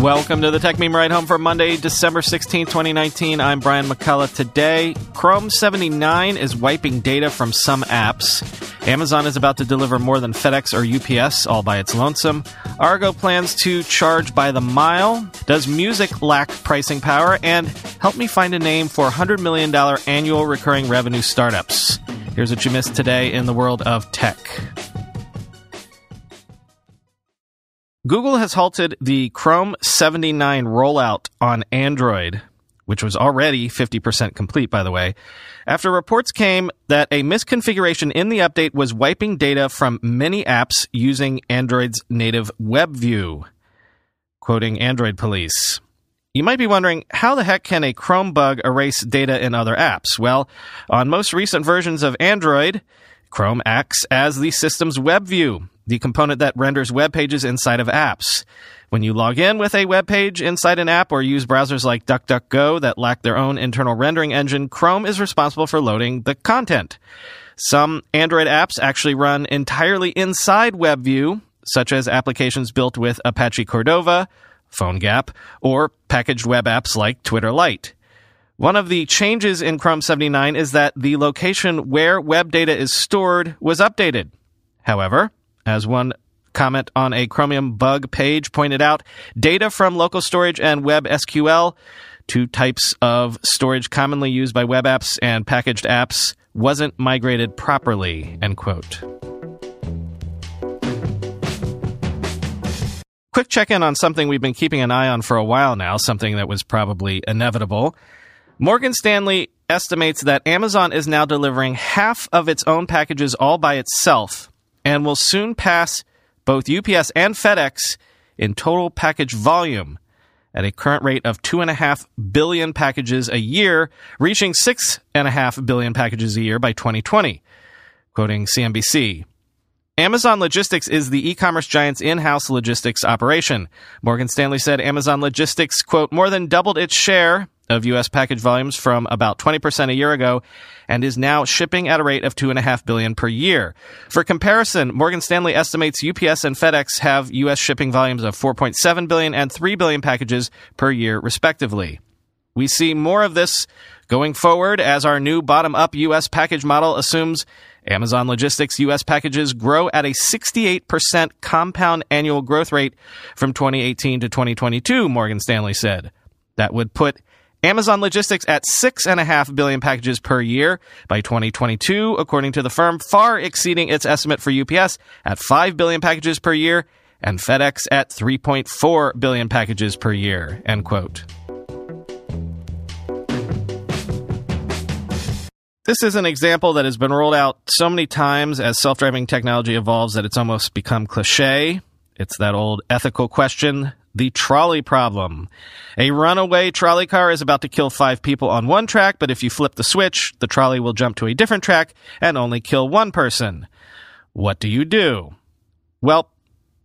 Welcome to the Techmeme Ride Home for Monday, December 16, 2019. I'm Brian McCullough. Today, Chrome 79 is wiping data from some apps. Amazon is about to deliver more than FedEx or UPS all by its lonesome. Argo plans to charge by the mile. Does music lack pricing power? And help me find a name for $100 million annual recurring revenue startups. Here's what you missed today in the world of tech. Google has halted the Chrome 79 rollout on Android, which was already 50% complete, by the way, after reports came that a misconfiguration in the update was wiping data from many apps using Android's native web view. Quoting Android Police. You might be wondering, how the heck can a Chrome bug erase data in other apps? Well, on most recent versions of Android, Chrome acts as the system's web view, the component that renders web pages inside of apps. When you log in with a web page inside an app or use browsers like DuckDuckGo that lack their own internal rendering engine, Chrome is responsible for loading the content. Some Android apps actually run entirely inside WebView, such as applications built with Apache Cordova, PhoneGap, or packaged web apps like Twitter Lite. One of the changes in Chrome 79 is that the location where web data is stored was updated. However, as one comment on a Chromium bug page pointed out, data from local storage and web SQL, two types of storage commonly used by web apps and packaged apps, wasn't migrated properly, end quote. Quick check in on something we've been keeping an eye on for a while now, something that was probably inevitable. Morgan Stanley estimates that Amazon is now delivering half of its own packages all by itself and will soon pass both UPS and FedEx in total package volume at a current rate of 2.5 billion packages a year, reaching 6.5 billion packages a year by 2020. Quoting CNBC. Amazon Logistics is the e-commerce giant's in-house logistics operation. Morgan Stanley said Amazon Logistics, quote, more than doubled its share of U.S. package volumes from about 20% a year ago and is now shipping at a rate of 2.5 billion per year. For comparison, Morgan Stanley estimates UPS and FedEx have U.S. shipping volumes of 4.7 billion and 3 billion packages per year, respectively. We see more of this going forward as our new bottom up U.S. package model assumes Amazon Logistics U.S. packages grow at a 68% compound annual growth rate from 2018 to 2022, Morgan Stanley said. That would put Amazon Logistics at 6.5 billion packages per year by 2022, according to the firm, far exceeding its estimate for UPS at 5 billion packages per year and FedEx at 3.4 billion packages per year, end quote. This is an example that has been rolled out so many times as self driving technology evolves that it's almost become cliche. It's that old ethical question the trolley problem. A runaway trolley car is about to kill five people on one track, but if you flip the switch, the trolley will jump to a different track and only kill one person. What do you do? Well,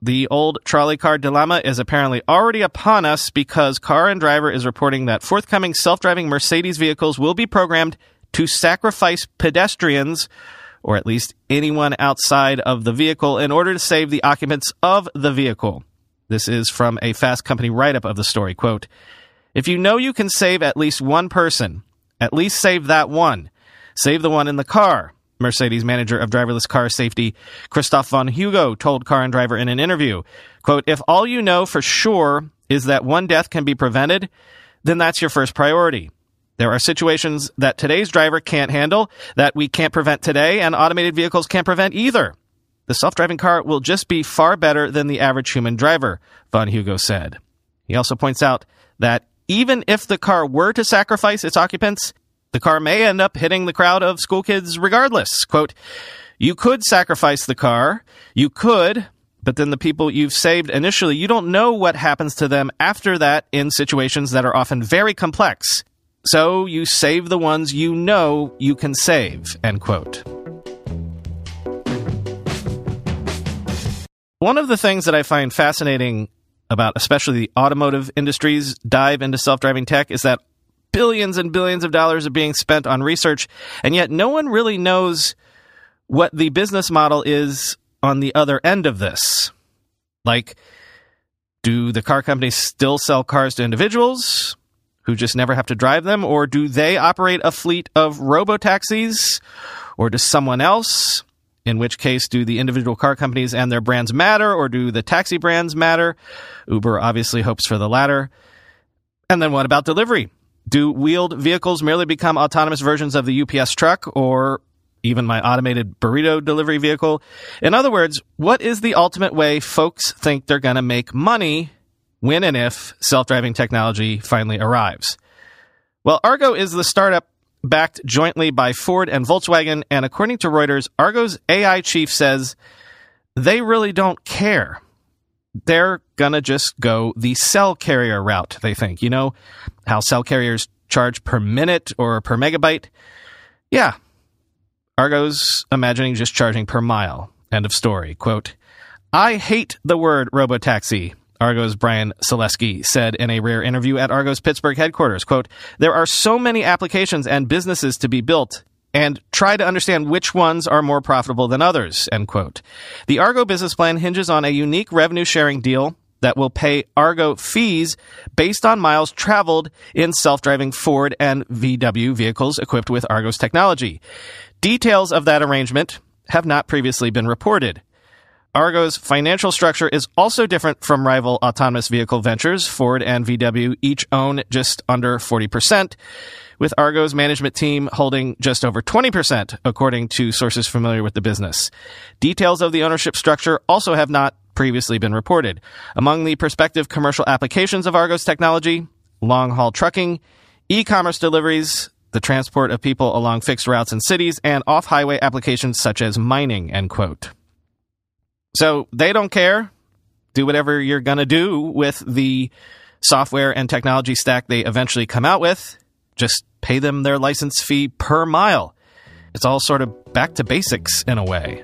the old trolley car dilemma is apparently already upon us because Car and Driver is reporting that forthcoming self-driving Mercedes vehicles will be programmed to sacrifice pedestrians or at least anyone outside of the vehicle in order to save the occupants of the vehicle. This is from a Fast Company write up of the story. Quote, if you know you can save at least one person, at least save that one. Save the one in the car. Mercedes manager of driverless car safety, Christoph von Hugo, told Car and Driver in an interview, quote, if all you know for sure is that one death can be prevented, then that's your first priority. There are situations that today's driver can't handle, that we can't prevent today, and automated vehicles can't prevent either. The self-driving car will just be far better than the average human driver, Von Hugo said. He also points out that even if the car were to sacrifice its occupants, the car may end up hitting the crowd of school kids regardless. Quote, you could sacrifice the car. You could, but then the people you've saved initially, you don't know what happens to them after that in situations that are often very complex. So you save the ones you know you can save, end quote. One of the things that I find fascinating about especially the automotive industry's dive into self-driving tech is that billions and billions of dollars are being spent on research, and yet no one really knows what the business model is on the other end of this. Like, do the car companies still sell cars to individuals who just never have to drive them, or do they operate a fleet of robo taxis, or does someone else? In which case, do the individual car companies and their brands matter, or do the taxi brands matter? Uber obviously hopes for the latter. And then what about delivery? Do wheeled vehicles merely become autonomous versions of the UPS truck, or even my automated burrito delivery vehicle. In other words, what is the ultimate way folks think they're going to make money when and if self driving technology finally arrives? Well, Argo is the startup backed jointly by Ford and Volkswagen, and according to Reuters, Argo's AI chief says they really don't care. They're gonna just go the cell carrier route, they think. You know how cell carriers charge per minute or per megabyte? Yeah, Argo's imagining just charging per mile. End of story. Quote, I hate the word robotaxi, Argo's Bryan Salesky said in a rare interview at Argo's Pittsburgh headquarters. Quote, there are so many applications and businesses to be built and try to understand which ones are more profitable than others, end quote. The Argo business plan hinges on a unique revenue sharing deal that will pay Argo fees based on miles traveled in self-driving Ford and VW vehicles equipped with Argo's technology. Details of that arrangement have not previously been reported. Argo's financial structure is also different from rival autonomous vehicle ventures. Ford and VW each own just under 40%, with Argo's management team holding just over 20%, according to sources familiar with the business. Details of the ownership structure also have not previously been reported. Among the prospective commercial applications of Argo's technology, long haul trucking, e commerce deliveries, the transport of people along fixed routes in cities, and off highway applications such as mining, end quote. So they don't care. Do whatever you're going to do with the software and technology stack they eventually come out with. Just pay them their license fee per mile. It's all sort of back to basics in a way.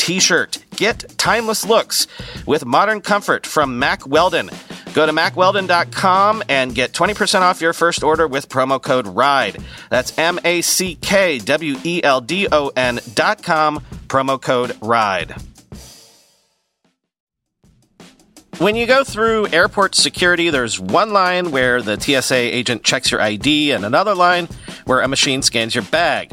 t shirt. Get timeless looks with modern comfort from Mack Weldon. Go to mackweldon.com and get 20% off your first order with promo code RIDE. That's M A C K W E L D O N.com, promo code RIDE. When you go through airport security, there's one line where the TSA agent checks your ID and another line where a machine scans your bag.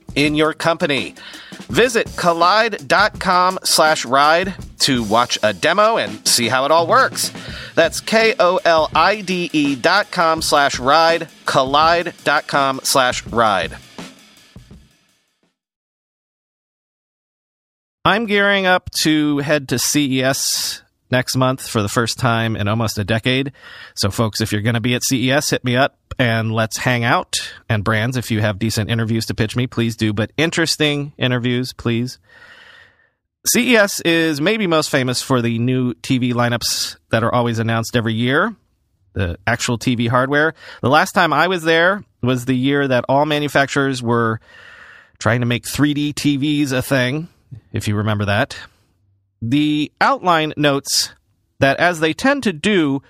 in your company. Visit kolide.com slash ride to watch a demo and see how it all works. That's K-O-L-I-D-E dot com slash ride, kolide.com slash ride. I'm gearing up to head to CES next month for the first time in almost a decade. So, folks, if you're going to be at CES, hit me up and let's hang out. And brands, if you have decent interviews to pitch me, please do, but interesting interviews, please. CES is maybe most famous for the new TV lineups that are always announced every year, the actual TV hardware. The last time I was there was the year that all manufacturers were trying to make 3D TVs a thing, if you remember that. The outline notes that as they tend to do,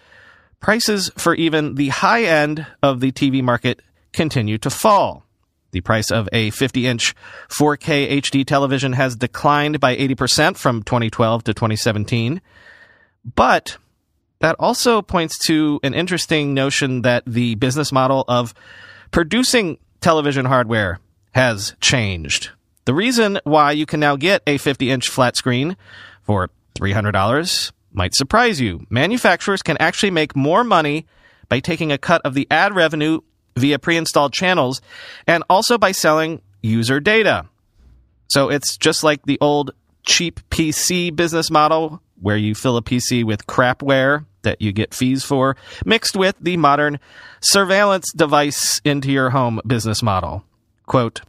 prices for even the high end of the TV market continue to fall. The price of a 50 inch 4K HD television has declined by 80% from 2012 to 2017. But that also points to an interesting notion that the business model of producing television hardware has changed. The reason why you can now get a 50 inch flat screen for $300 might surprise you. Manufacturers can actually make more money by taking a cut of the ad revenue via pre installed channels and also by selling user data. So it's just like the old cheap PC business model where you fill a PC with crapware that you get fees for, mixed with the modern surveillance device into your home business model. Quote,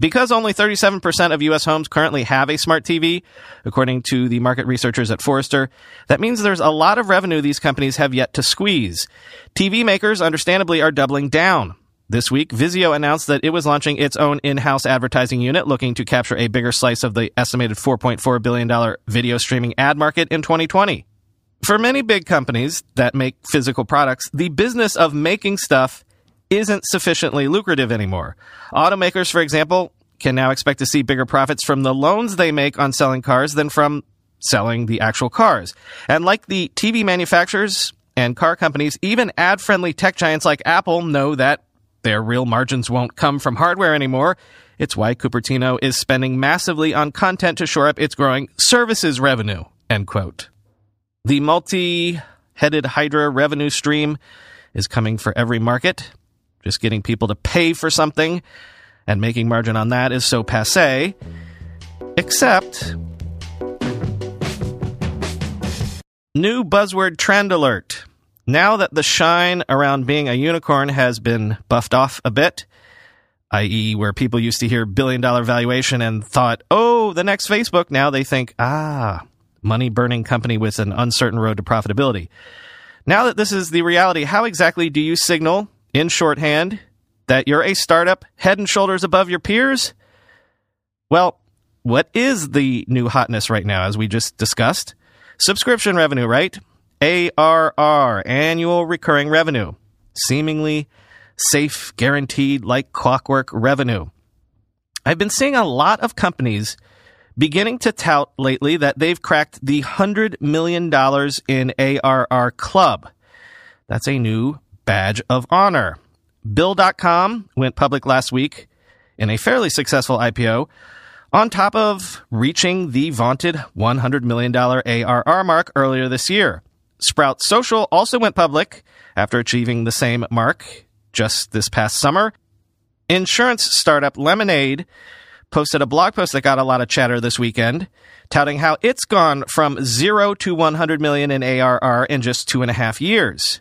because only 37% of US homes currently have a smart TV, according to the market researchers at Forrester, that means there's a lot of revenue these companies have yet to squeeze. TV makers, understandably, are doubling down. This week, Vizio announced that it was launching its own in-house advertising unit looking to capture a bigger slice of the estimated $4.4 billion video streaming ad market in 2020. For many big companies that make physical products, the business of making stuff isn't sufficiently lucrative anymore. Automakers, for example, can now expect to see bigger profits from the loans they make on selling cars than from selling the actual cars. And like the TV manufacturers and car companies, even ad friendly tech giants like Apple know that their real margins won't come from hardware anymore. It's why Cupertino is spending massively on content to shore up its growing services revenue. End quote. The multi headed Hydra revenue stream is coming for every market. Just getting people to pay for something and making margin on that is so passe. Except, new buzzword trend alert. Now that the shine around being a unicorn has been buffed off a bit, i.e., where people used to hear billion dollar valuation and thought, oh, the next Facebook, now they think, ah, money burning company with an uncertain road to profitability. Now that this is the reality, how exactly do you signal in shorthand that you're a startup head and shoulders above your peers? Well, what is the new hotness right now, as we just discussed? Subscription revenue, right? ARR, annual recurring revenue. Seemingly safe, guaranteed, like clockwork revenue. I've been seeing a lot of companies beginning to tout lately that they've cracked the $100 million in ARR club. That's a new badge of honor. Bill.com went public last week in a fairly successful IPO on top of reaching the vaunted $100 million ARR mark earlier this year. Sprout Social also went public after achieving the same mark just this past summer. Insurance startup Lemonade posted a blog post that got a lot of chatter this weekend, touting how it's gone from zero to 100 million in ARR in just two and a half years.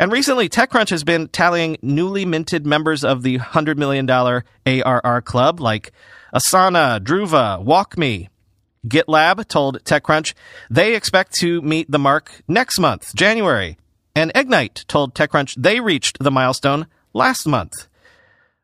And recently, TechCrunch has been tallying newly minted members of the $100 million ARR club like Asana, Druva, WalkMe. GitLab told TechCrunch they expect to meet the mark next month, January. And Egnyte told TechCrunch they reached the milestone last month.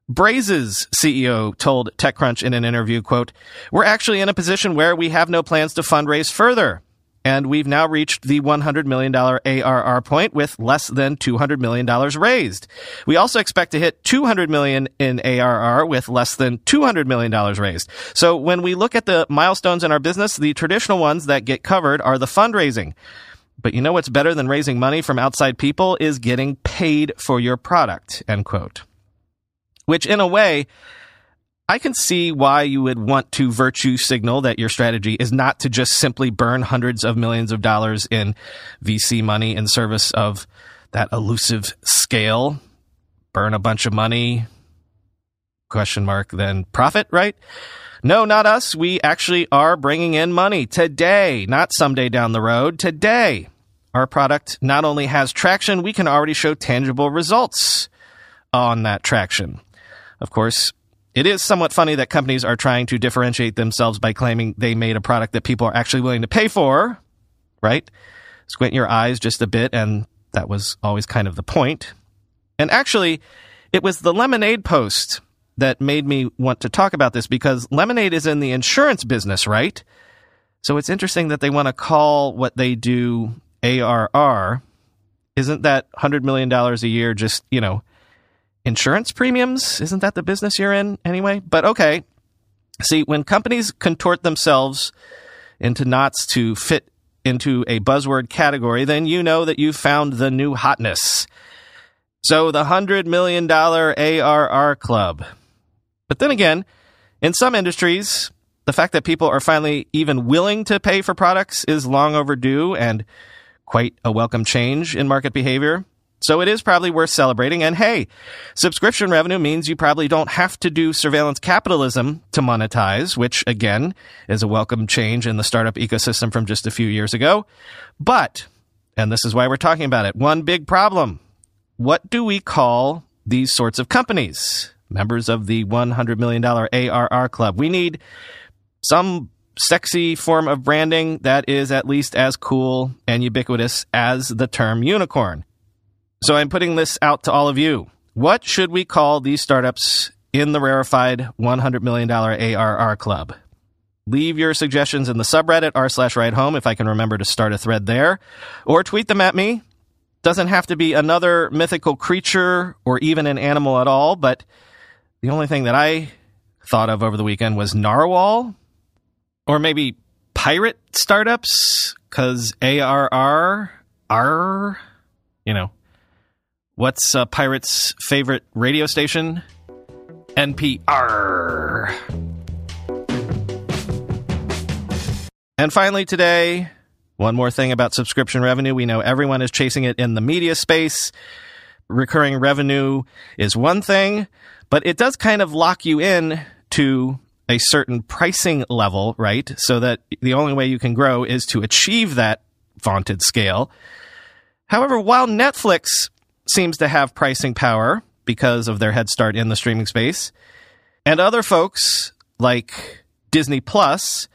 Braze's CEO told TechCrunch in an interview, quote, We're actually in a position where we have no plans to fundraise further and we've now reached the $100 million ARR point with less than $200 million raised. We also expect to hit 200 million in ARR with less than $200 million raised. So when we look at the milestones in our business, the traditional ones that get covered are the fundraising. But you know what's better than raising money from outside people is getting paid for your product, end quote. Which in a way, I can see why you would want to virtue signal that your strategy is not to just simply burn hundreds of millions of dollars in VC money in service of that elusive scale. Burn a bunch of money, question mark, then profit, right? No, not us. We actually are bringing in money today, not someday down the road, today. Our product not only has traction, we can already show tangible results on that traction. Of course, it is somewhat funny that companies are trying to differentiate themselves by claiming they made a product that people are actually willing to pay for, right? Squint your eyes just a bit, and that was always kind of the point. And actually, it was the Lemonade post that made me want to talk about this because Lemonade is in the insurance business, right? So it's interesting that they want to call what they do ARR. Isn't that $100 million a year just, you know, insurance premiums? Isn't that the business you're in anyway? But okay. See, when companies contort themselves into knots to fit into a buzzword category, then you know that you've found the new hotness. So the $100 million ARR club. But then again, in some industries, the fact that people are finally even willing to pay for products is long overdue and quite a welcome change in market behavior. So it is probably worth celebrating. And hey, subscription revenue means you probably don't have to do surveillance capitalism to monetize, which again is a welcome change in the startup ecosystem from just a few years ago. But, and this is why we're talking about it, one big problem. What do we call these sorts of companies? Members of the $100 million ARR club. We need some sexy form of branding that is at least as cool and ubiquitous as the term unicorn. So I'm putting this out to all of you. What should we call these startups in the rarefied $100 million ARR club? Leave your suggestions in the subreddit r slash ride home if I can remember to start a thread there, or tweet them at me. Doesn't have to be another mythical creature or even an animal at all, but the only thing that I thought of over the weekend was narwhal, or maybe pirate startups, because ARR, R, you know, What's a pirate's favorite radio station? NPR. And finally, today, one more thing about subscription revenue. We know everyone is chasing it in the media space. Recurring revenue is one thing, but it does kind of lock you in to a certain pricing level, right? So that the only way you can grow is to achieve that vaunted scale. However, while Netflix seems to have pricing power because of their head start in the streaming space. And other folks like Disney Plus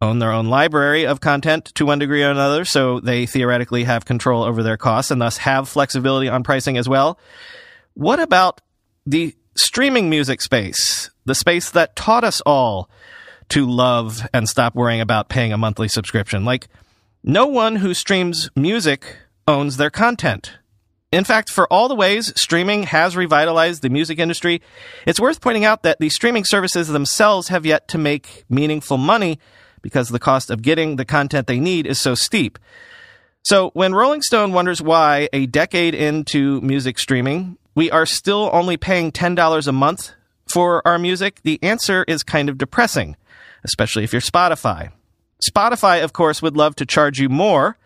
own their own library of content to one degree or another, so they theoretically have control over their costs and thus have flexibility on pricing as well. What about the streaming music space, the space that taught us all to love and stop worrying about paying a monthly subscription? Like, no one who streams music owns their content. In fact, for all the ways streaming has revitalized the music industry, it's worth pointing out that the streaming services themselves have yet to make meaningful money because the cost of getting the content they need is so steep. So when Rolling Stone wonders why a decade into music streaming, we are still only paying $10 a month for our music, the answer is kind of depressing, especially if you're Spotify. Spotify, of course, would love to charge you more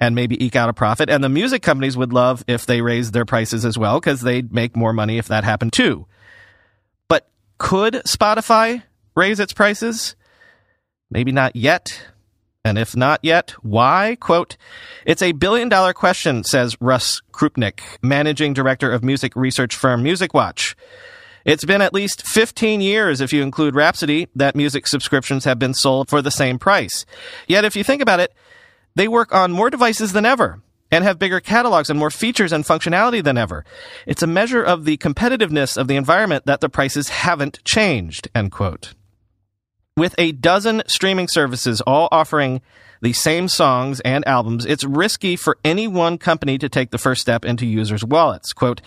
and maybe eke out a profit. And the music companies would love if they raised their prices as well because they'd make more money if that happened too. But could Spotify raise its prices? Maybe not yet. And if not yet, why? Quote, it's a billion dollar question, says Russ Crupnick, managing director of music research firm MusicWatch. It's been at least 15 years, if you include Rhapsody, that music subscriptions have been sold for the same price. Yet, if you think about it, they work on more devices than ever and have bigger catalogs and more features and functionality than ever. It's a measure of the competitiveness of the environment that the prices haven't changed, end quote. With a dozen streaming services all offering the same songs and albums, it's risky for any one company to take the first step into users' wallets. Quote,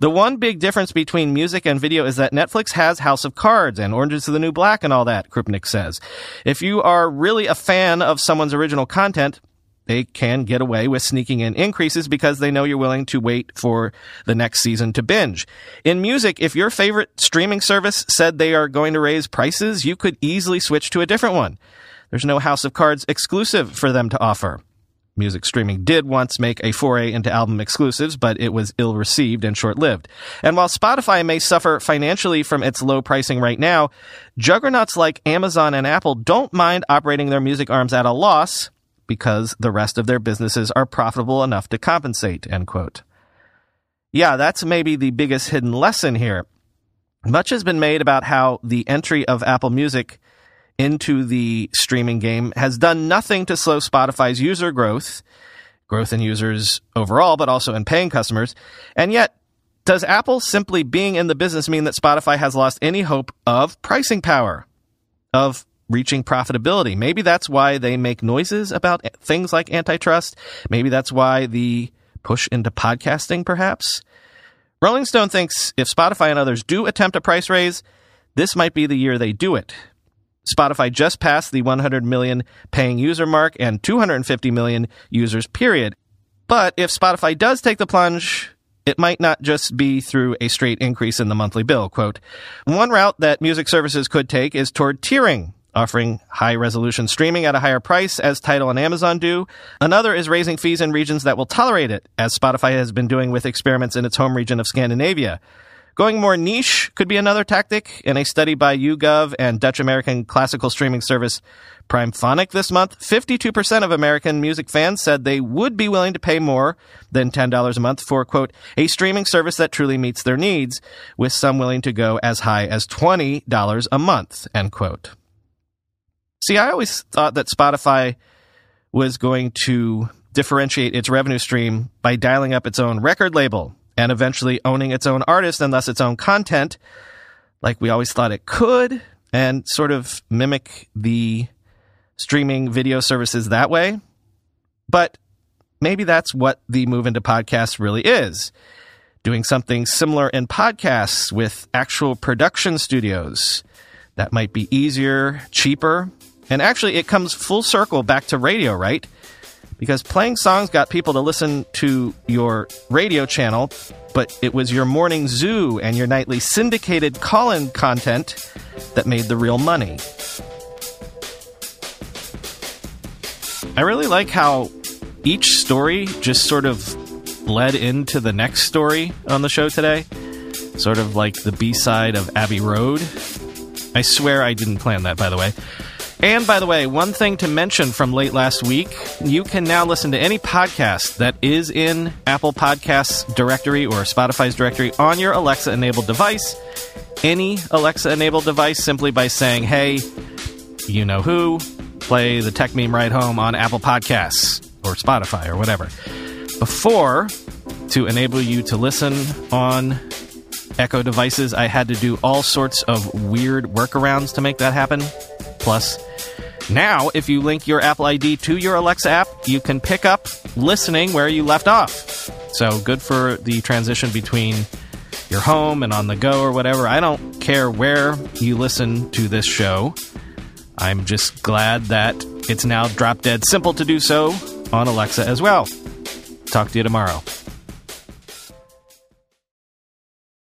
the one big difference between music and video is that Netflix has House of Cards and Orange is the New Black and all that, Crupnick says. If you are really a fan of someone's original content, they can get away with sneaking in increases because they know you're willing to wait for the next season to binge. In music, if your favorite streaming service said they are going to raise prices, you could easily switch to a different one. There's no House of Cards exclusive for them to offer. Music streaming did once make a foray into album exclusives, but it was ill received and short lived. And while Spotify may suffer financially from its low pricing right now, juggernauts like Amazon and Apple don't mind operating their music arms at a loss because the rest of their businesses are profitable enough to compensate, end quote. Yeah, that's maybe the biggest hidden lesson here. Much has been made about how the entry of Apple Music into the streaming game has done nothing to slow Spotify's user growth, growth in users overall, but also in paying customers. And yet, does Apple simply being in the business mean that Spotify has lost any hope of pricing power, of reaching profitability? Maybe that's why they make noises about things like antitrust. Maybe that's why the push into podcasting, perhaps. Rolling Stone thinks if Spotify and others do attempt a price raise, this might be the year they do it. Spotify just passed the 100 million paying user mark and 250 million users, period. But if Spotify does take the plunge, it might not just be through a straight increase in the monthly bill. Quote, one route that music services could take is toward tiering, offering high resolution streaming at a higher price as Tidal and Amazon do. Another is raising fees in regions that will tolerate it, as Spotify has been doing with experiments in its home region of Scandinavia. Going more niche could be another tactic. In a study by YouGov and Dutch American classical streaming service Primephonic this month, 52% of American music fans said they would be willing to pay more than $10 a month for, quote, a streaming service that truly meets their needs, with some willing to go as high as $20 a month, end quote. See, I always thought that Spotify was going to differentiate its revenue stream by dialing up its own record label and eventually owning its own artist and thus its own content, like we always thought it could, and sort of mimic the streaming video services that way. But maybe that's what the move into podcasts really is doing something similar in podcasts with actual production studios. That might be easier, cheaper, and actually it comes full circle back to radio, right? because playing songs got people to listen to your radio channel, but it was your morning zoo and your nightly syndicated call in content that made the real money. I really like how each story just sort of bled into the next story on the show today. Sort of like the B side of Abbey Road. I swear I didn't plan that, by the way. And by the way, one thing to mention from late last week you can now listen to any podcast that is in Apple Podcasts directory or Spotify's directory on your Alexa enabled device. Any Alexa enabled device simply by saying, hey, you know who, play the Techmeme Ride Home on Apple Podcasts or Spotify or whatever. Before, to enable you to listen on Echo devices, I had to do all sorts of weird workarounds to make that happen. Plus, now, if you link your Apple ID to your Alexa app, you can pick up listening where you left off. So good for the transition between your home and on the go or whatever. I don't care where you listen to this show. I'm just glad that it's now drop dead simple to do so on Alexa as well. Talk to you tomorrow.